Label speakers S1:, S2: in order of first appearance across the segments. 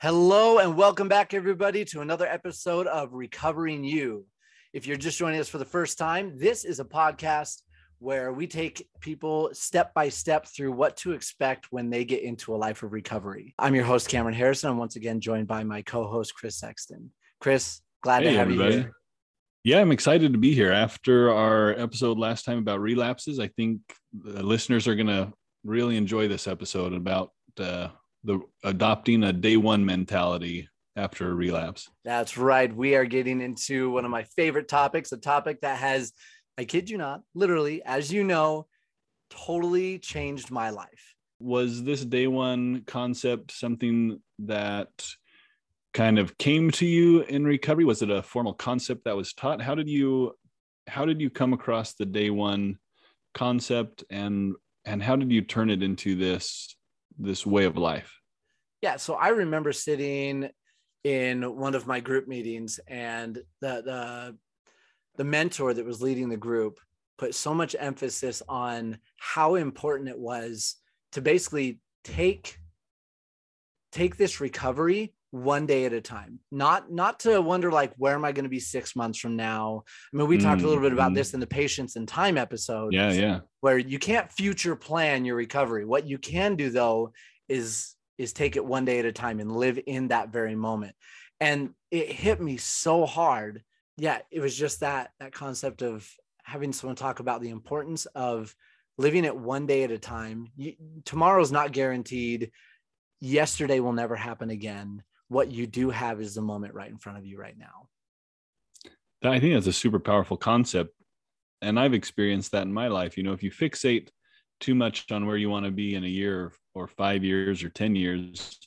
S1: Hello and welcome back, everybody, to another episode of Recovering You. If you're just joining us for the first time, this is a podcast where we take people step by step through what to expect when they get into a life of recovery. I'm your host, Cameron Harrison. I'm once again joined by my co host, Chris Sexton. Chris, glad hey, to have everybody. you here.
S2: Yeah, I'm excited to be here. After our episode last time about relapses, I think the listeners are going to really enjoy this episode about uh, the adopting a day one mentality after a relapse.
S1: That's right. We are getting into one of my favorite topics, a topic that has, I kid you not, literally, as you know, totally changed my life.
S2: Was this day one concept something that kind of came to you in recovery? Was it a formal concept that was taught? How did you how did you come across the day one concept and and how did you turn it into this this way of life?
S1: Yeah, so I remember sitting in one of my group meetings and the the the mentor that was leading the group put so much emphasis on how important it was to basically take take this recovery one day at a time. Not not to wonder like where am i going to be six months from now? I mean we mm-hmm. talked a little bit about mm-hmm. this in the patience and time episode
S2: yeah yeah.
S1: where you can't future plan your recovery. What you can do though is is take it one day at a time and live in that very moment. And it hit me so hard. Yeah it was just that that concept of having someone talk about the importance of living it one day at a time. You, tomorrow's not guaranteed. Yesterday will never happen again what you do have is the moment right in front of you right now.
S2: I think that's a super powerful concept. And I've experienced that in my life. You know, if you fixate too much on where you want to be in a year or five years or 10 years,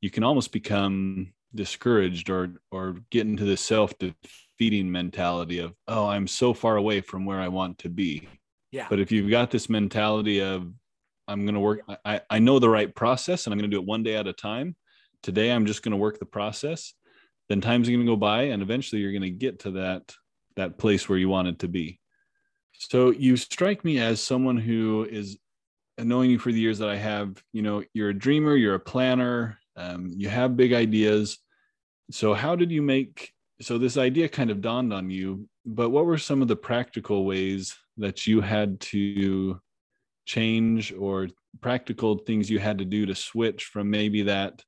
S2: you can almost become discouraged or or get into this self-defeating mentality of, oh, I'm so far away from where I want to be.
S1: Yeah.
S2: But if you've got this mentality of I'm going to work, I, I know the right process and I'm going to do it one day at a time today i'm just going to work the process then time's going to go by and eventually you're going to get to that that place where you wanted to be. So you strike me as someone who is knowing you for the years that i have. You know you're a dreamer you're a planner um, you have big ideas. So how did you make so this idea kind of dawned on you but what were some of the practical ways that you had to change or practical things you had to do to switch from maybe that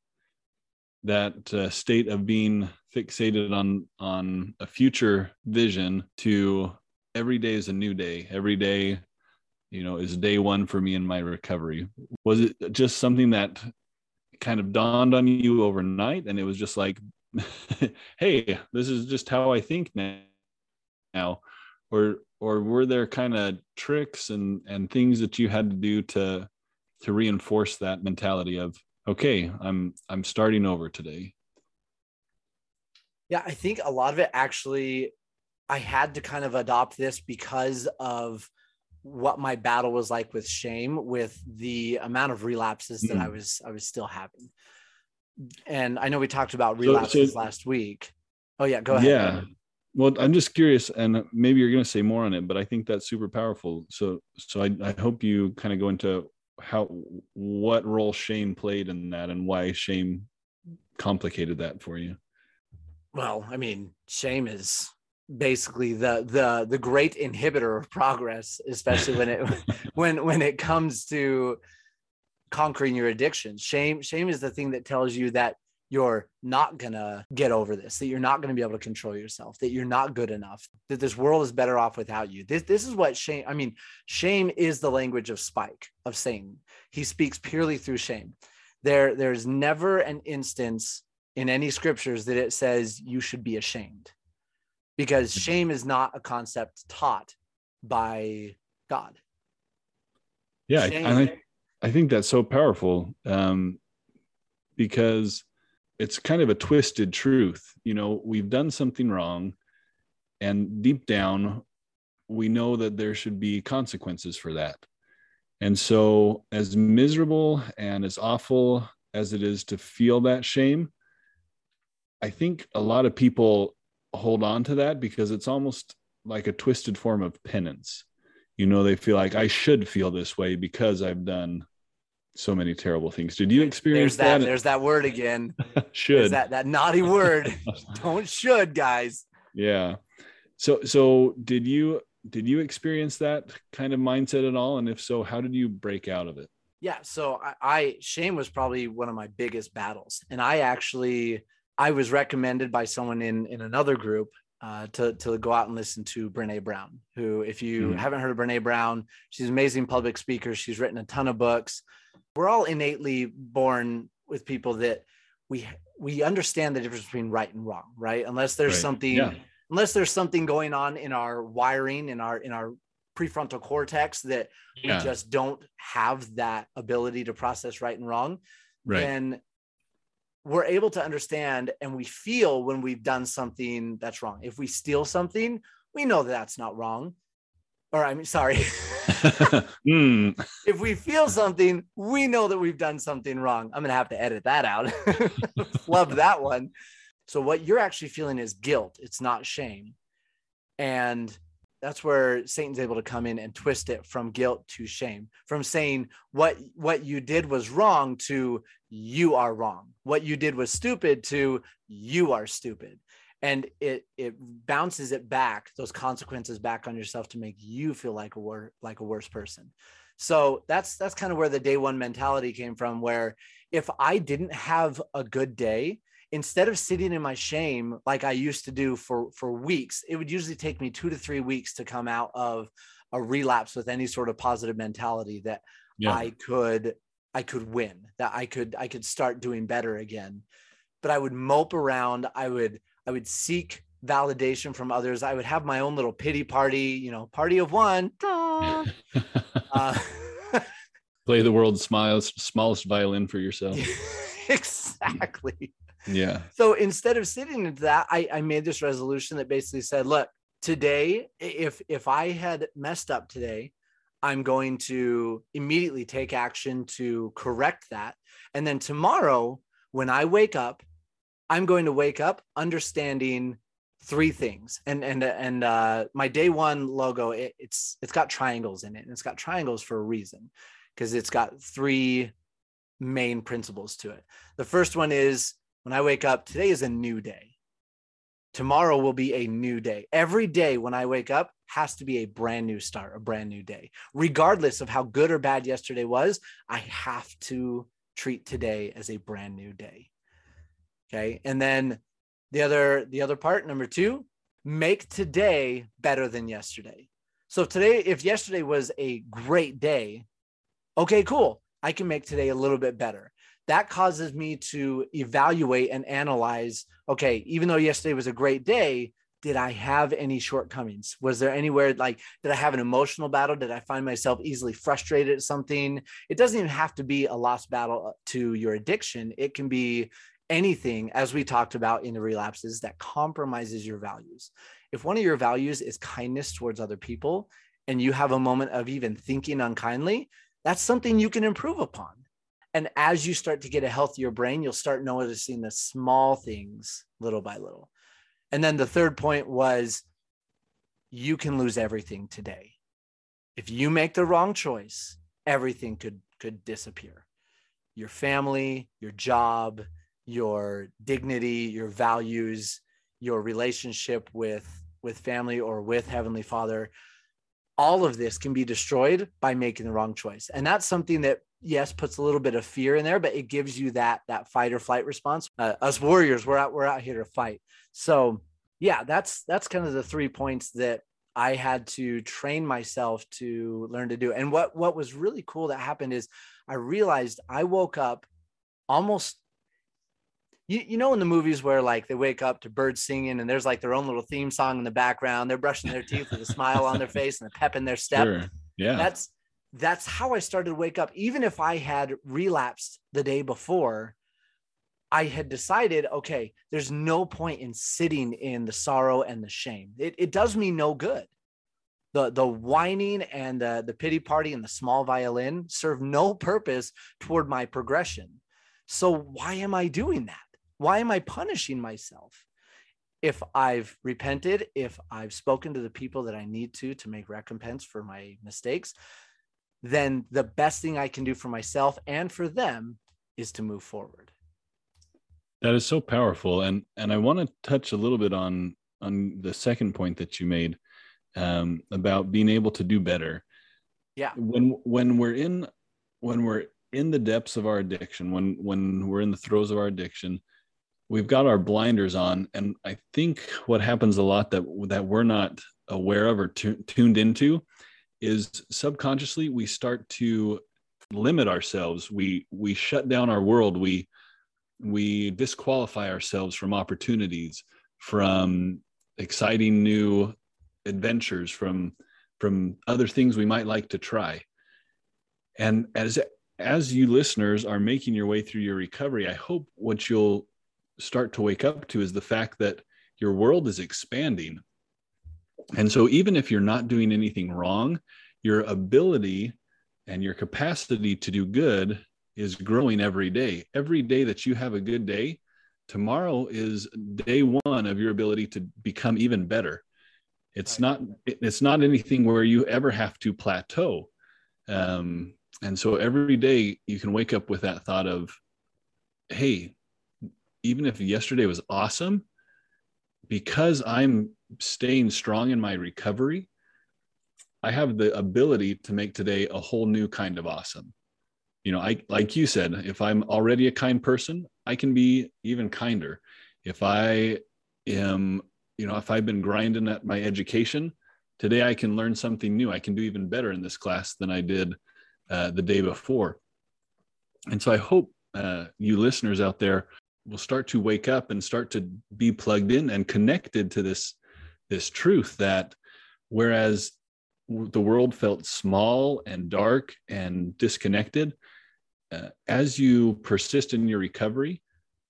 S2: that uh, state of being fixated on on a future vision to every day is a new day. Every day you know is day one for me in my recovery. Was it just something that kind of dawned on you overnight and it was just like hey this is just how i think now? Or or were there kind of tricks and and things that you had to do to to reinforce that mentality of okay i'm i'm starting over today.
S1: Yeah i think a lot of it actually i had to kind of adopt this because of what my battle was like with shame with the amount of relapses that mm. i was i was still having. And i know we talked about relapses so, so, last week. Oh yeah go ahead.
S2: Yeah. Well i'm just curious and maybe you're going to say more on it but i think that's super powerful. So so i, I hope you kind of go into how what role shame played in that and why shame complicated that for you?
S1: Well i mean shame is basically the the the great inhibitor of progress especially when it when when it comes to conquering your addiction. Shame shame is the thing that tells you that you're not gonna get over this, that you're not gonna be able to control yourself, that you're not good enough, that this world is better off without you. This this is what shame. I mean, shame is the language of Spike of Satan. He speaks purely through shame. There there's never an instance in any scriptures that it says you should be ashamed, because mm-hmm. shame is not a concept taught by God.
S2: Yeah, shame, I, I think that's so powerful um, because it's kind of a twisted truth. You know, we've done something wrong, and deep down, we know that there should be consequences for that. And so, as miserable and as awful as it is to feel that shame, I think a lot of people hold on to that because it's almost like a twisted form of penance. You know, they feel like I should feel this way because I've done so many terrible things. Did you experience
S1: there's that,
S2: that?
S1: There's that word again.
S2: should
S1: There's that that naughty word. Don't should, guys.
S2: yeah. So so did you did you experience that kind of mindset at all? And if so, how did you break out of it?
S1: Yeah. So I, I shame was probably one of my biggest battles, and I actually I was recommended by someone in in another group uh, to to go out and listen to Brene Brown. Who, if you
S2: Mhm.
S1: haven't heard of Brene Brown, she's an amazing public speaker. She's written a ton of books. We're all innately born with people that we we understand the difference between right and wrong, right? Unless there's
S2: Right.
S1: something
S2: Yeah.
S1: unless there's something going on in our wiring in our in our prefrontal cortex that
S2: Yeah.
S1: we just don't have that ability to process right and wrong
S2: Right.
S1: then we're able to understand and we feel when we've done something that's wrong if we steal something we know that that's not wrong or I'm sorry.
S2: Mm,
S1: if we feel something we know that we've done something wrong. I'm gonna have to edit that out. Love that one. So what you're actually feeling is guilt. It's not shame. And that's where satan's able to come in and twist it from guilt to shame from saying what what you did was wrong to you are wrong. What you did was stupid to you are stupid and it it bounces it back those consequences back on yourself to make you feel like a wor- like a worse person so that's that's kind of where the day one mentality came from where if i didn't have a good day instead of sitting in my shame like i used to do for for weeks it would usually take me 2 to 3 weeks to come out of a relapse with any sort of positive mentality that
S2: yeah.
S1: I could I could win, that I could I could start doing better again. But I would mope around, I would I would seek validation from others. I would have my own little pity party, you know, party of one. Uh,
S2: Play the world's smallest smallest violin for yourself.
S1: exactly.
S2: Yeah.
S1: So instead of sitting into that, I, I made this resolution that basically said, look, today, if if I had messed up today, I'm going to immediately take action to correct that. And then tomorrow, when I wake up, I'm going to wake up understanding three things. And and and uh, my day one logo, it, it's it's got triangles in it, and it's got triangles for a reason, because it's got three main principles to it. The first one is when I wake up, today is a new day. Tomorrow will be a new day. Every day when I wake up has to be a brand new start, a brand new day. Regardless of how good or bad yesterday was, I have to treat today as a brand new day. Okay? And then the other the other part number 2, make today better than yesterday. So today if yesterday was a great day, okay, cool. I can make today a little bit better that causes me to evaluate and analyze okay even though yesterday was a great day did i have any shortcomings was there anywhere like did i have an emotional battle did i find myself easily frustrated at something it doesn't even have to be a lost battle to your addiction it can be anything as we talked about in the relapses that compromises your values if one of your values is kindness towards other people and you have a moment of even thinking unkindly that's something you can improve upon and as you start to get a healthier brain, you'll start noticing the small things little by little. And then the third point was you can lose everything today. If you make the wrong choice, everything could could disappear. Your family, your job, your dignity, your values, your relationship with with family or with heavenly father all of this can be destroyed by making the wrong choice. And that's something that yes puts a little bit of fear in there but it gives you that that fight or flight response. Uh, us warriors we're out we're out here to fight. So yeah that's that's kind of the three points that i had to train myself to learn to do. And what what was really cool that happened is i realized i woke up almost you, you know in the movies where like they wake up to birds singing and there's like their own little theme song in the background they're brushing their teeth with a smile on their face and a pep in their step
S2: Sure. Yeah.
S1: that's that's how I started to wake up. Even if I had relapsed the day before, I had decided, okay, there's no point in sitting in the sorrow and the shame. It, it does me no good. The, the whining and the, the pity party and the small violin serve no purpose toward my progression. So why am I doing that? Why am I punishing myself? If I've repented, if I've spoken to the people that I need to to make recompense for my mistakes, then the best thing I can do for myself and for them is to move forward.
S2: That is so powerful, and and I want to touch a little bit on on the second point that you made um, about being able to do better.
S1: Yeah.
S2: When when we're in when we're in the depths of our addiction, when when we're in the throes of our addiction, we've got our blinders on, and I think what happens a lot that that we're not aware of or tu- tuned into is subconsciously we start to limit ourselves. We we shut down our world. We we disqualify ourselves from opportunities, from exciting new adventures, from from other things we might like to try. And as as you listeners are making your way through your recovery, I hope what you'll start to wake up to is the fact that your world is expanding. And so even if you're not doing anything wrong, your ability and your capacity to do good is growing every day. Every day that you have a good day, tomorrow is day one of your ability to become even better. It's not it's not anything where you ever have to plateau. Um, and so every day you can wake up with that thought of, hey, even if yesterday was awesome, because I'm staying strong in my recovery, I have the ability to make today a whole new kind of awesome. You know, I like you said, if I'm already a kind person, I can be even kinder. If I am, you know, if I've been grinding at my education, today I can learn something new. I can do even better in this class than I did uh, the day before. And so I hope uh, you listeners out there will start to wake up and start to be plugged in and connected to this this truth that whereas the world felt small and dark and disconnected. Uh, as you persist in your recovery,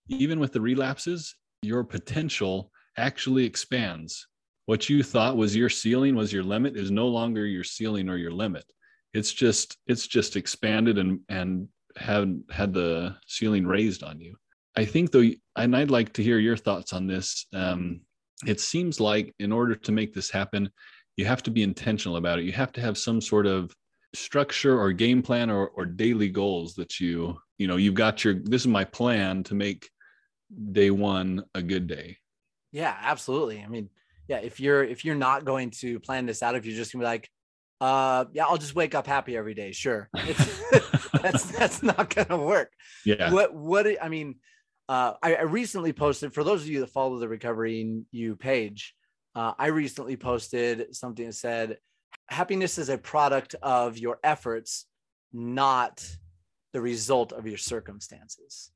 S2: even with the relapses, your potential actually expands. What you thought was your ceiling, was your limit, is no longer your ceiling or your limit. It's just it's just expanded and and had had the ceiling raised on you. I think though, and I'd like to hear your thoughts on this. Um, it seems like in order to make this happen, you have to be intentional about it. You have to have some sort of structure or game plan or, or daily goals that you you know you've got your this is my plan to make day one a good day.
S1: Yeah absolutely. I mean yeah if you're if you're not going to plan this out if you're just gonna be like uh yeah i'll just wake up happy every day sure. That's that's not gonna work.
S2: Yeah.
S1: What what i mean uh I, I recently posted for those of you that follow the recovering you page uh, I recently posted something that said, happiness is a product of your efforts, not the result of your circumstances.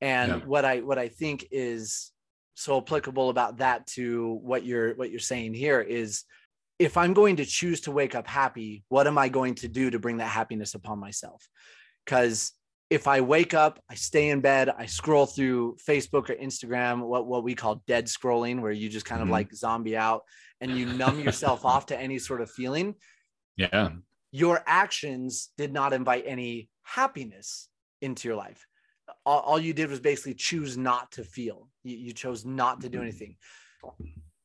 S1: And yeah. what I what I think is so applicable about that to what you're what you're saying here is if I'm going to choose to wake up happy, what am I going to do to bring that happiness upon myself? Because if I wake up, I stay in bed, I scroll through Facebook or Instagram, what, what we call dead scrolling, where you just kind of mm-hmm. like zombie out and you numb yourself off to any sort of feeling.
S2: Yeah.
S1: Your actions did not invite any happiness into your life. All, all you did was basically choose not to feel. You, you chose not to do anything.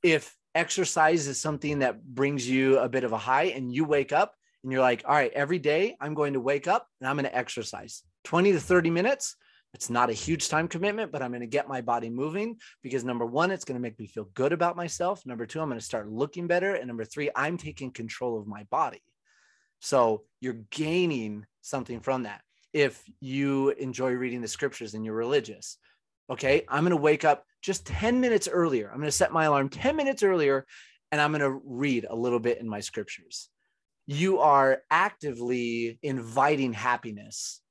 S1: If exercise is something that brings you a bit of a high and you wake up and you're like, all right, every day I'm going to wake up and I'm going to exercise 20 to 30 minutes. It's not a huge time commitment, but I'm going to get my body moving because number one, it's going to make me feel good about myself. Number two, I'm going to start looking better. And number three, I'm taking control of my body. So you're gaining something from that. If you enjoy reading the scriptures and you're religious, okay, I'm going to wake up just 10 minutes earlier. I'm going to set my alarm 10 minutes earlier and I'm going to read a little bit in my scriptures you are actively inviting happiness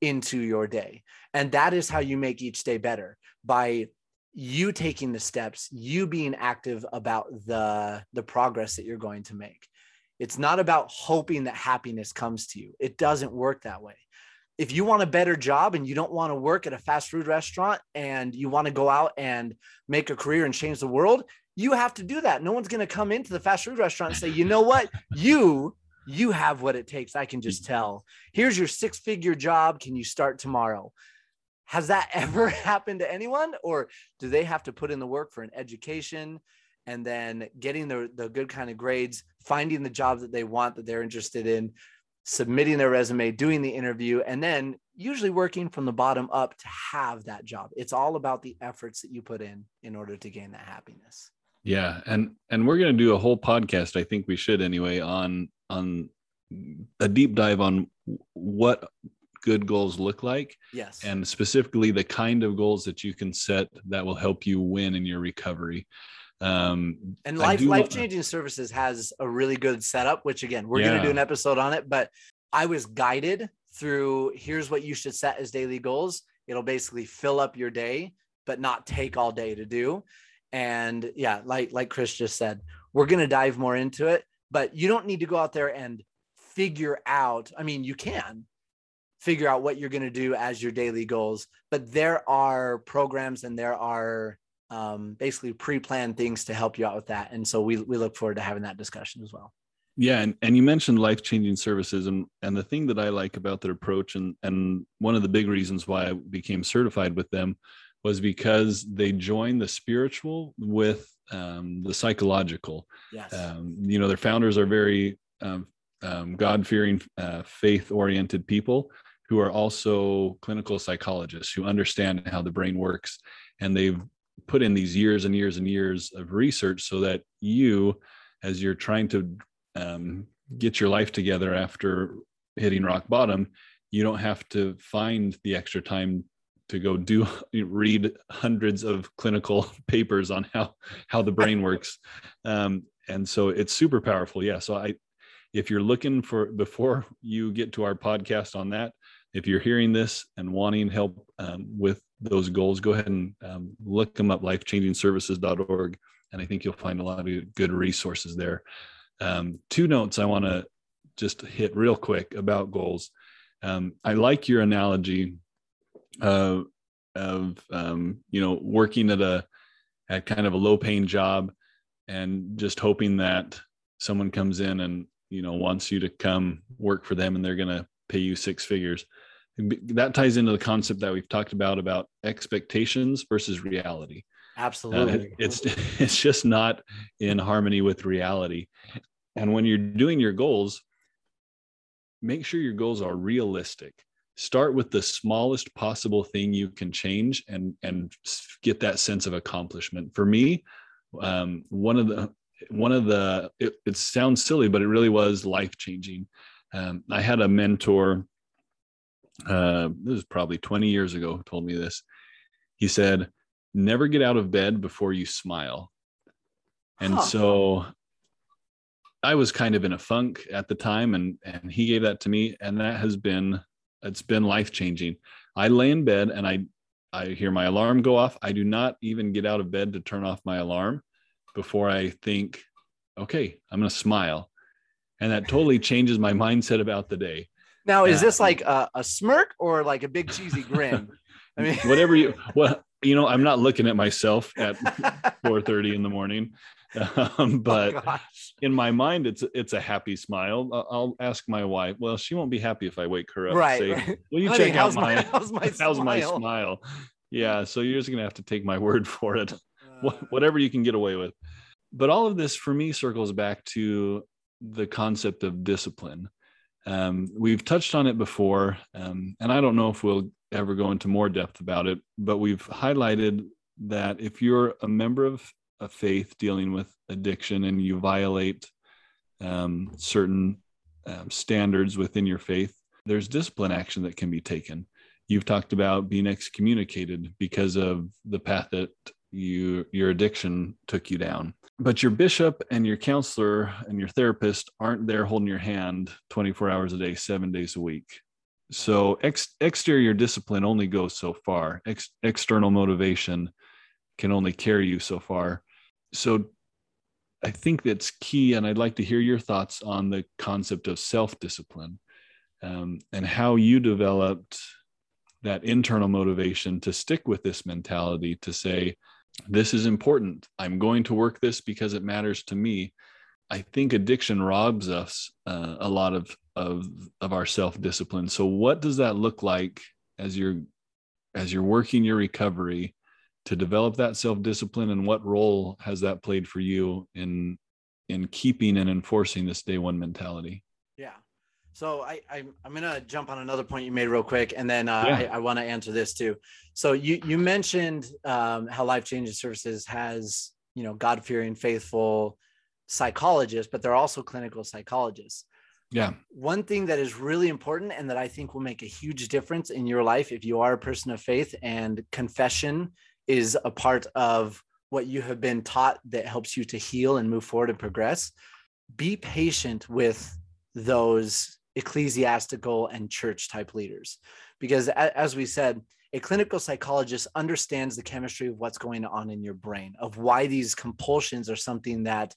S1: into your day. And that is how you make each day better by you taking the steps, you being active about the the progress that you're going to make. It's not about hoping that happiness comes to you. It doesn't work that way. If you want a better job and you don't want to work at a fast food restaurant and you want to go out and make a career and change the world, you have to do that. No one's going to come into the fast food restaurant and say, you know what? You you have what it takes. I can just mm-hmm. tell. Here's your six figure job. Can you start tomorrow? Has that ever happened to anyone? Or do they have to put in the work for an education and then getting the, the good kind of grades, finding the job that they want, that they're interested in, submitting their resume, doing the interview, and then usually working from the bottom up to have that job. It's all about the efforts that you put in in order to gain that happiness.
S2: Yeah, and and we're going to do a whole podcast. I think we should anyway on on a deep dive on what good goals look like.
S1: Yes.
S2: And specifically the kind of goals that you can set that will help you win in your recovery. Um,
S1: and life life changing services has a really good setup, which again, we're yeah. going to do an episode on it. But I was guided through here's what you should set as daily goals. It'll basically fill up your day, but not take all day to do. And yeah, like like Chris just said, we're going to dive more into it. But you don't need to go out there and figure out. I mean, you can, figure out what you're going to do as your daily goals. But there are programs and there are um, basically pre-planned things to help you out with that. And so we, we look forward to having that discussion as well.
S2: Yeah, and, and you mentioned life-changing services, and and the thing that I like about their approach, and and one of the big reasons why I became certified with them, was because they join the spiritual with um, the psychological.
S1: Yes.
S2: Um, you know, their founders are very um, um God-fearing, uh, faith-oriented people, who are also clinical psychologists who understand how the brain works. And they've put in these years and years and years of research so that you, as you're trying to um, get your life together after hitting rock bottom, you don't have to find the extra time to go do read hundreds of clinical papers on how how the brain works um, and so it's super powerful yeah so i if you're looking for before you get to our podcast on that if you're hearing this and wanting help um, with those goals, go ahead and um, look them up, lifechangingservices.org. And I think you'll find a lot of good resources there. Um, two notes I want to just hit real quick about goals. Um, I like your analogy uh, of, um, you know, working at a, at kind of a low paying job and just hoping that someone comes in and, you know, wants you to come work for them and they're going to pay you six figures. That ties into the concept that we've talked about about expectations versus reality.
S1: Absolutely.
S2: uh, it's it's just not in harmony with reality. And when you're doing your goals make sure your goals are realistic start with the smallest possible thing you can change and and get that sense of accomplishment for me um, one of the one of the it, it sounds silly but it really was life changing um, i had a mentor uh, this is probably 20 years ago, who told me this. He said, never get out of bed before you smile. And huh. so I was kind of in a funk at the time and and he gave that to me and that has been it's been life changing. I lay in bed and I I hear my alarm go off. I do not even get out of bed to turn off my alarm before I think, okay, I'm going to smile. And that totally changes my mindset about the day.
S1: Now, is this like a, a, smirk or like a big cheesy grin?
S2: I mean, whatever you, well, you know, I'm not looking at myself at 4:30 in the morning, um, oh, but oh, in my mind, it's it's a happy smile. I'll ask my wife. Well, she won't be happy if I wake her up.
S1: Right.
S2: Say,
S1: right.
S2: Will you check out my, my how's my how's smile? my smile? Yeah. So you're just gonna have to take my word for it. Uh, whatever you can get away with. But all of this for me circles back to the concept of discipline um, we've touched on it before, um, and I don't know if we'll ever go into more depth about it, but we've highlighted that if you're a member of a faith dealing with addiction and you violate um, certain um, standards within your faith, there's discipline action that can be taken. You've talked about being excommunicated because of the path that you your addiction took you down but your bishop and your counselor and your therapist aren't there holding your hand 24 hours a day, seven days a week. So ex- exterior discipline only goes so far. Ex- external motivation can only carry you so far. So I think that's key, and I'd like to hear your thoughts on the concept of self-discipline um, and how you developed that internal motivation to stick with this mentality to say, this is important. I'm going to work this because it matters to me. I think addiction robs us uh, a lot of of of our self discipline. So, what does that look like as you're as you're working your recovery to develop that self discipline, and what role has that played for you in in keeping and enforcing this day one mentality?
S1: Yeah. So I, I am gonna jump on another point you made real quick, and then uh,
S2: Yeah.
S1: I, I want to answer this too. So you you mentioned um, how Life Changing Services has you know God fearing, faithful psychologists, but they're also clinical psychologists.
S2: Yeah.
S1: One thing that is really important and that I think will make a huge difference in your life if you are a person of faith and confession is a part of what you have been taught that helps you to heal and move forward and progress. Be patient with those ecclesiastical and church type leaders because as we said a clinical psychologist understands the chemistry of what's going on in your brain of why these compulsions are something that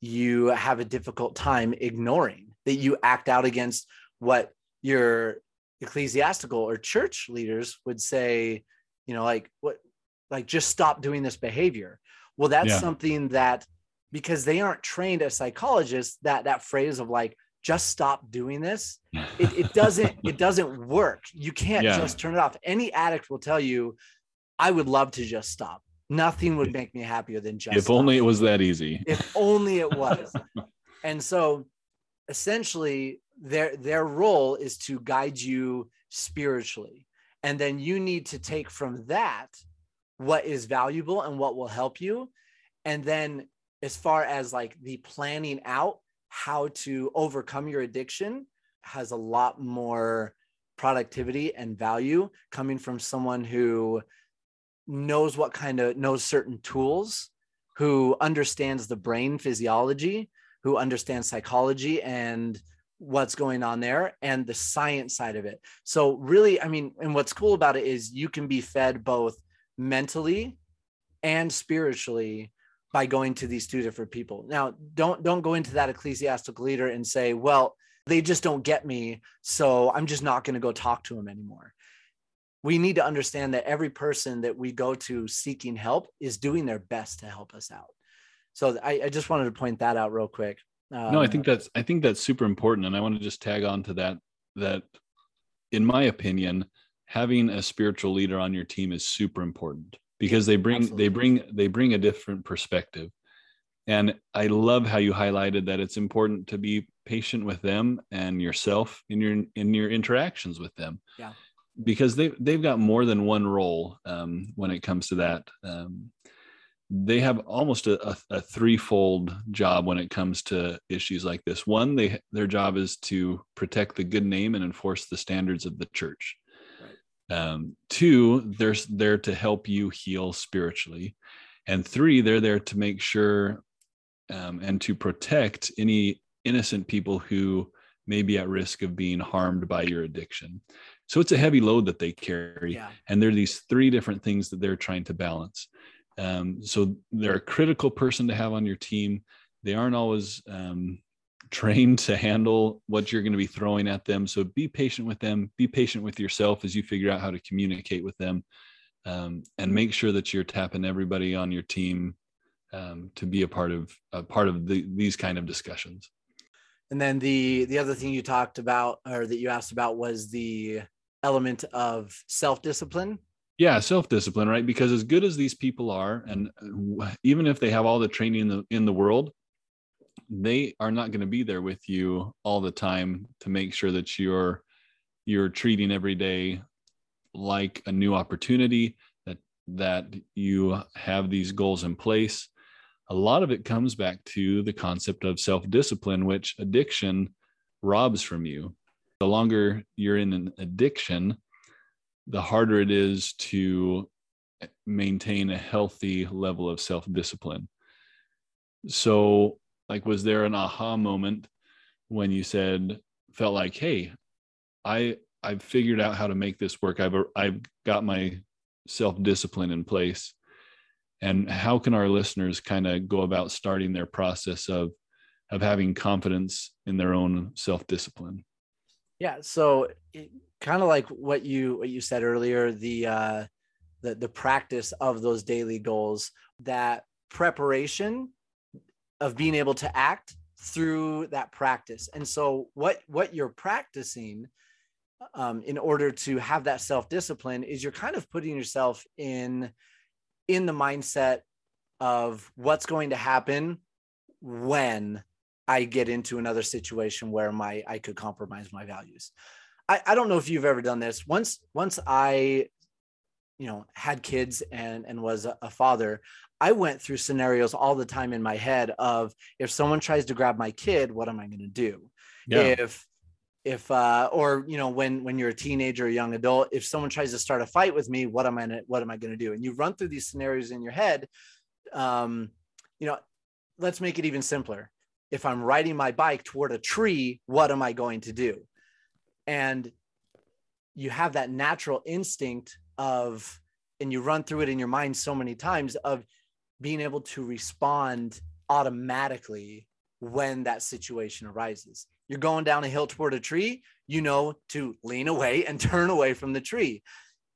S1: you have a difficult time ignoring that you act out against what your ecclesiastical or church leaders would say you know like what like just stop doing this behavior. Well that's
S2: Yeah.
S1: something that because they aren't trained as psychologists that that phrase of like just stop doing this it, it doesn't it doesn't work. You can't
S2: Yeah.
S1: just turn it off. Any addict will tell you i would love to just stop. Nothing would make me happier than just
S2: if
S1: stop
S2: only it was that easy.
S1: if only it was. And so essentially their their role is to guide you spiritually. And then you need to take from that what is valuable and what will help you. And then as far as like the planning out how to overcome your addiction has a lot more productivity and value coming from someone who knows what kind of knows certain tools who understands the brain physiology who understands psychology and what's going on there and the science side of it. So really i mean and what's cool about it is you can be fed both mentally and spiritually by going to these two different people. Now don't don't go into that ecclesiastical leader and say well they just don't get me so i'm just not going to go talk to them anymore. We need to understand that every person that we go to seeking help is doing their best to help us out. So i, I just wanted to point that out real quick.
S2: No i
S1: Um,
S2: think that's i think that's super important and i want to just tag on to that that in my opinion having a spiritual leader on your team is super important because they bring
S1: Absolutely.
S2: they bring they bring a different perspective and i love how you highlighted that it's important to be patient with them and yourself in your in your interactions with them
S1: Yeah.
S2: because they they've got more than one role um, when it comes to that um, they have almost a, a, a threefold job when it comes to issues like this. One, they their job is to protect the good name and enforce the standards of the church. Um, two, they're there to help you heal spiritually, and three, they're there to make sure um, and to protect any innocent people who may be at risk of being harmed by your addiction. So it's a heavy load that they carry
S1: yeah.
S2: and there are these three different things that they're trying to balance. Um, so they're a critical person to have on your team. They aren't always um, trained to handle what you're going to be throwing at them. So be patient with them be patient with yourself as you figure out how to communicate with them um, and make sure that you're tapping everybody on your team um, to be a part of a part of the, these kind of discussions.
S1: And then the the other thing you talked about or that you asked about was the element of self-discipline.
S2: yeah self-discipline right? Because as good as these people are and uh, even if they have all the training in the in the world they are not going to be there with you all the time to make sure that you're you're treating every day like a new opportunity that that you have these goals in place. A lot of it comes back to the concept of self-discipline which addiction robs from you. The longer you're in an addiction the harder it is to maintain a healthy level of self-discipline. So like was there an aha moment when you said felt like hey i i've figured out how to make this work i've i've got my self-discipline in place and how can our listeners kind of go about starting their process of of having confidence in their own self-discipline
S1: Yeah. So kind of like what you what you said earlier, the uh the the practice of those daily goals, that preparation of being able to act through that practice. And so what what you're practicing um, in order to have that self discipline is you're kind of putting yourself in in the mindset of what's going to happen when I get into another situation where my I could compromise my values. I, I don't know if you've ever done this. Once once I, you know, had kids and and was a, father, I went through scenarios all the time in my head of if someone tries to grab my kid, what am I going to do? Yeah. If if uh or you know when when you're a teenager or a young adult if someone tries to start a fight with me what am i gonna, what am i going to do and you run through these scenarios in your head um you know let's make it even simpler if i'm riding my bike toward a tree what am i going to do and you have that natural instinct of and you run through it in your mind so many times of being able to respond automatically when that situation arises. You're going down a hill toward a tree you know to lean away and turn away from the tree.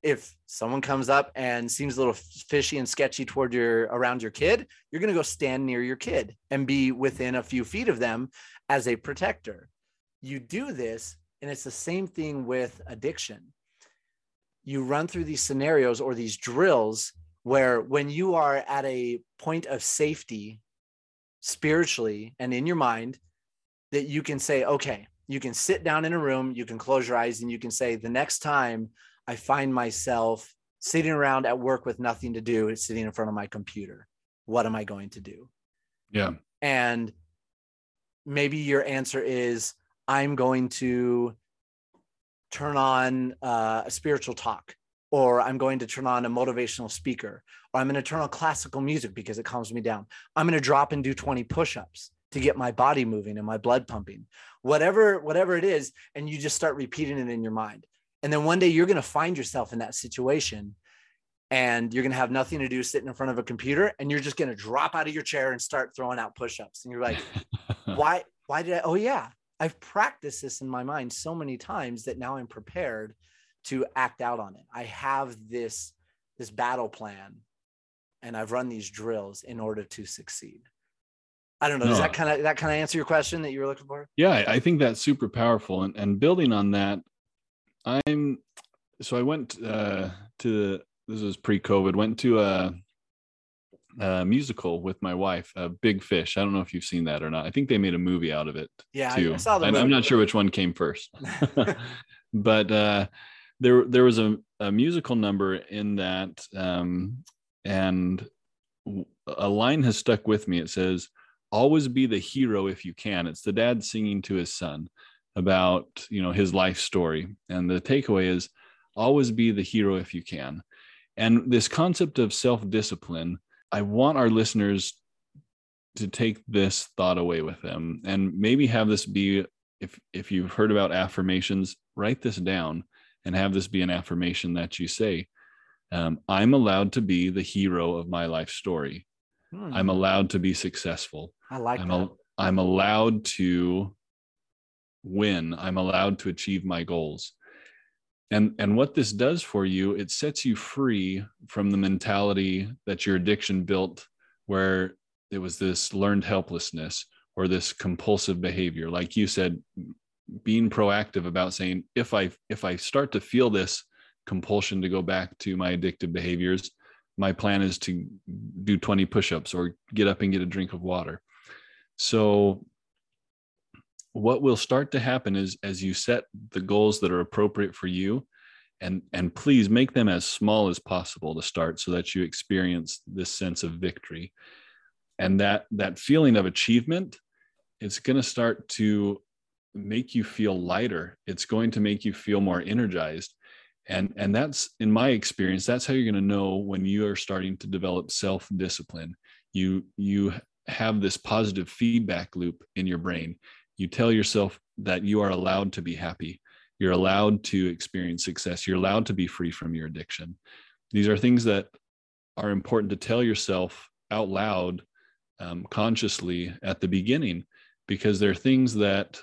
S1: If someone comes up and seems a little fishy and sketchy toward your around your kid you're going to go stand near your kid and be within a few feet of them as a protector. You do this and it's the same thing with addiction. You run through these scenarios or these drills where when you are at a point of safety spiritually and in your mind, that you can say, okay, you can sit down in a room, you can close your eyes, and you can say, the next time I find myself sitting around at work with nothing to do, it's sitting in front of my computer. What am I going to do?
S2: Yeah.
S1: And maybe your answer is, I'm going to turn on uh, a spiritual talk, or I'm going to turn on a motivational speaker, or I'm going to turn on classical music because it calms me down. I'm going to drop and do 20 push ups to get my body moving and my blood pumping, whatever, whatever it is. And you just start repeating it in your mind. And then one day you're going to find yourself in that situation and you're going to have nothing to do sitting in front of a computer and you're just going to drop out of your chair and start throwing out push-ups and you're like why why did i oh yeah I've practiced this in my mind so many times that now I'm prepared to act out on it. I have this this battle plan and I've run these drills in order to succeed. I don't know. Does that kind of that kind of answer your question that you were looking for?
S2: Yeah, I think that's super powerful. And and building on that, I'm so I went uh to this was pre-COVID, went to a uh, musical with my wife, uh, Big Fish. I don't know if you've seen that or not. I think they made a movie out of it.
S1: Yeah, too. I saw the.
S2: I'm not sure which one came first, but uh, there there was a, a musical number in that, um, and a line has stuck with me. It says, "Always be the hero if you can." It's the dad singing to his son about you know his life story, and the takeaway is, always be the hero if you can. And this concept of self discipline I want our listeners to take this thought away with them and maybe have this be if if you've heard about affirmations write this down and have this be an affirmation that you say um, i'm allowed to be the hero of my life story hmm. i'm allowed to be successful
S1: i like
S2: I'm,
S1: that.
S2: A, I'm allowed to win i'm allowed to achieve my goals and and what this does for you it sets you free from the mentality that your addiction built where it was this learned helplessness or this compulsive behavior. Like you said being proactive about saying if i if i start to feel this compulsion to go back to my addictive behaviors my plan is to do 20 push-ups or get up and get a drink of water. So what will start to happen is as you set the goals that are appropriate for you and and please make them as small as possible to start so that you experience this sense of victory. And that that feeling of achievement it's going to start to make you feel lighter. It's going to make you feel more energized. And and that's in my experience that's how you're going to know when you are starting to develop self discipline you you have this positive feedback loop in your brain you tell yourself that you are allowed to be happy. You're allowed to experience success. You're allowed to be free from your addiction. These are things that are important to tell yourself out loud um, consciously at the beginning because they're things that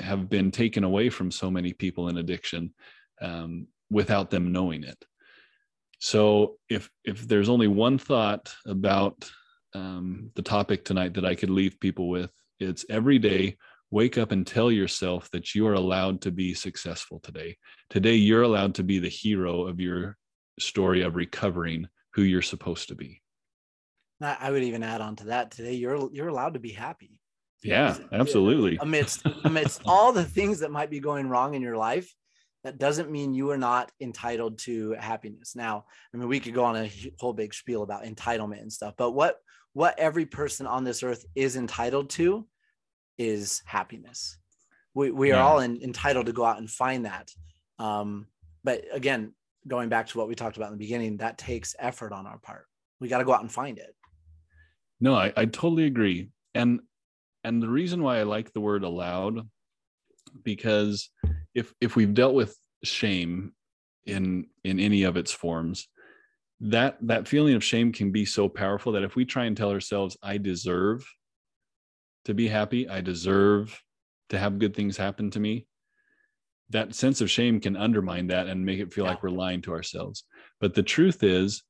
S2: have been taken away from so many people in addiction um, without them knowing it. So if if there's only one thought about um, the topic tonight that i could leave people with it's every day wake up and tell yourself that you are allowed to be successful today. Today, you're allowed to be the hero of your story of recovering who you're supposed to be.
S1: I would even add on to that today, you're you're allowed to be happy.
S2: Yeah, absolutely.
S1: Amidst amidst all the things that might be going wrong in your life, that doesn't mean you are not entitled to happiness. Now, I mean, we could go on a whole big spiel about entitlement and stuff, but what what every person on this earth is entitled to is happiness. We we are all in, entitled to go out and find that. Um, but again, going back to what we talked about in the beginning, that takes effort on our part. We got to go out and find it.
S2: No, I, I totally agree. And and the reason why I like the word allowed, because if if we've dealt with shame in in any of its forms, that that feeling of shame can be so powerful that if we try and tell ourselves, I deserve to be happy, I deserve to have good things happen to me, that sense of shame can undermine that and make it feel yeah. like we're lying to ourselves. But the truth is,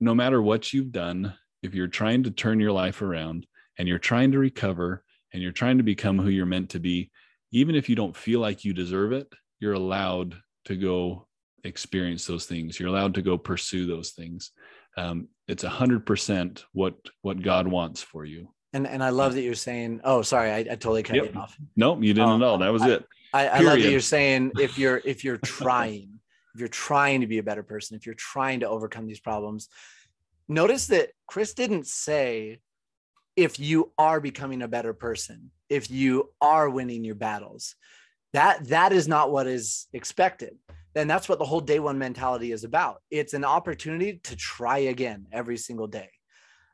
S2: no matter what you've done, if you're trying to turn your life around and you're trying to recover and you're trying to become who you're meant to be, even if you don't feel like you deserve it, you're allowed to go experience those things. You're allowed to go pursue those things. Um, it's a hundred percent what what God wants for you.
S1: And and I love that you're saying. Oh, sorry, I, I totally cut yep. you off.
S2: Nope, you didn't um, at all. That was
S1: I,
S2: it.
S1: I, I love that you're saying if you're if you're trying, if you're trying to be a better person, if you're trying to overcome these problems, notice that Chris didn't say if you are becoming a better person, if you are winning your battles. That that is not what is expected. And that's what the whole day one mentality is about. It's an opportunity to try again every single day.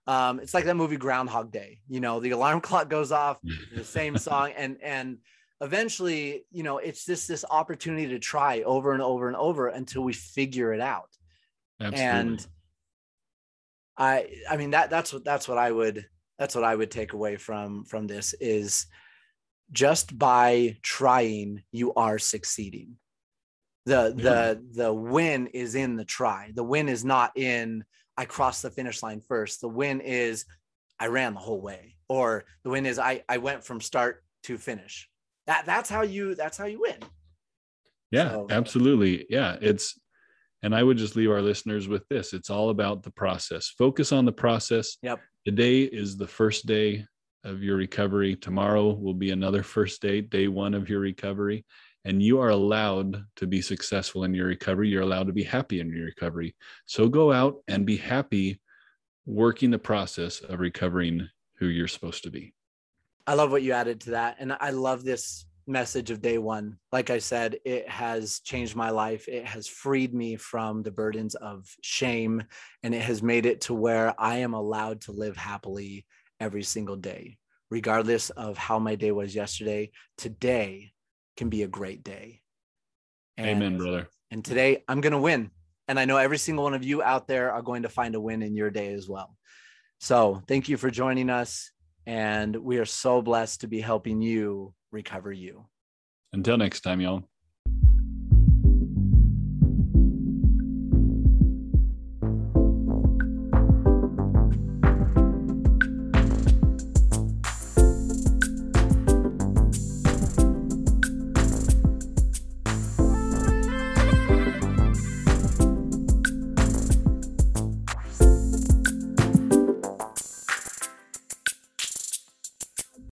S1: Um, it's like that movie Groundhog Day. You know, the alarm clock goes off, the same song, and and eventually, you know, it's just this opportunity to try over and over and over until we figure it out. Absolutely. And I I mean that that's what that's what I would that's what I would take away from from this is just by trying you are succeeding. The yeah. the the win is in the try. The win is not in I crossed the finish line first. The win is I ran the whole way or the win is I I went from start to finish. That that's how you that's how you win.
S2: Yeah, so, absolutely. Yeah, it's and I would just leave our listeners with this it's all about the process. Focus on the process.
S1: Yep.
S2: Today is the first day of your recovery. Tomorrow will be another first day, day one of your recovery. And you are allowed to be successful in your recovery. You're allowed to be happy in your recovery. So go out and be happy working the process of recovering who you're supposed to be.
S1: I love what you added to that. And I love this message of day one. Like I said, it has changed my life. It has freed me from the burdens of shame and it has made it to where I am allowed to live happily every single day, regardless of how my day was yesterday. Today can be a great day.
S2: And, Amen, brother.
S1: And today I'm going to win. And I know every single one of you out there are going to find a win in your day as well. So thank you for joining us. And we are so blessed to be helping you recover you.
S2: Until next time, y'all.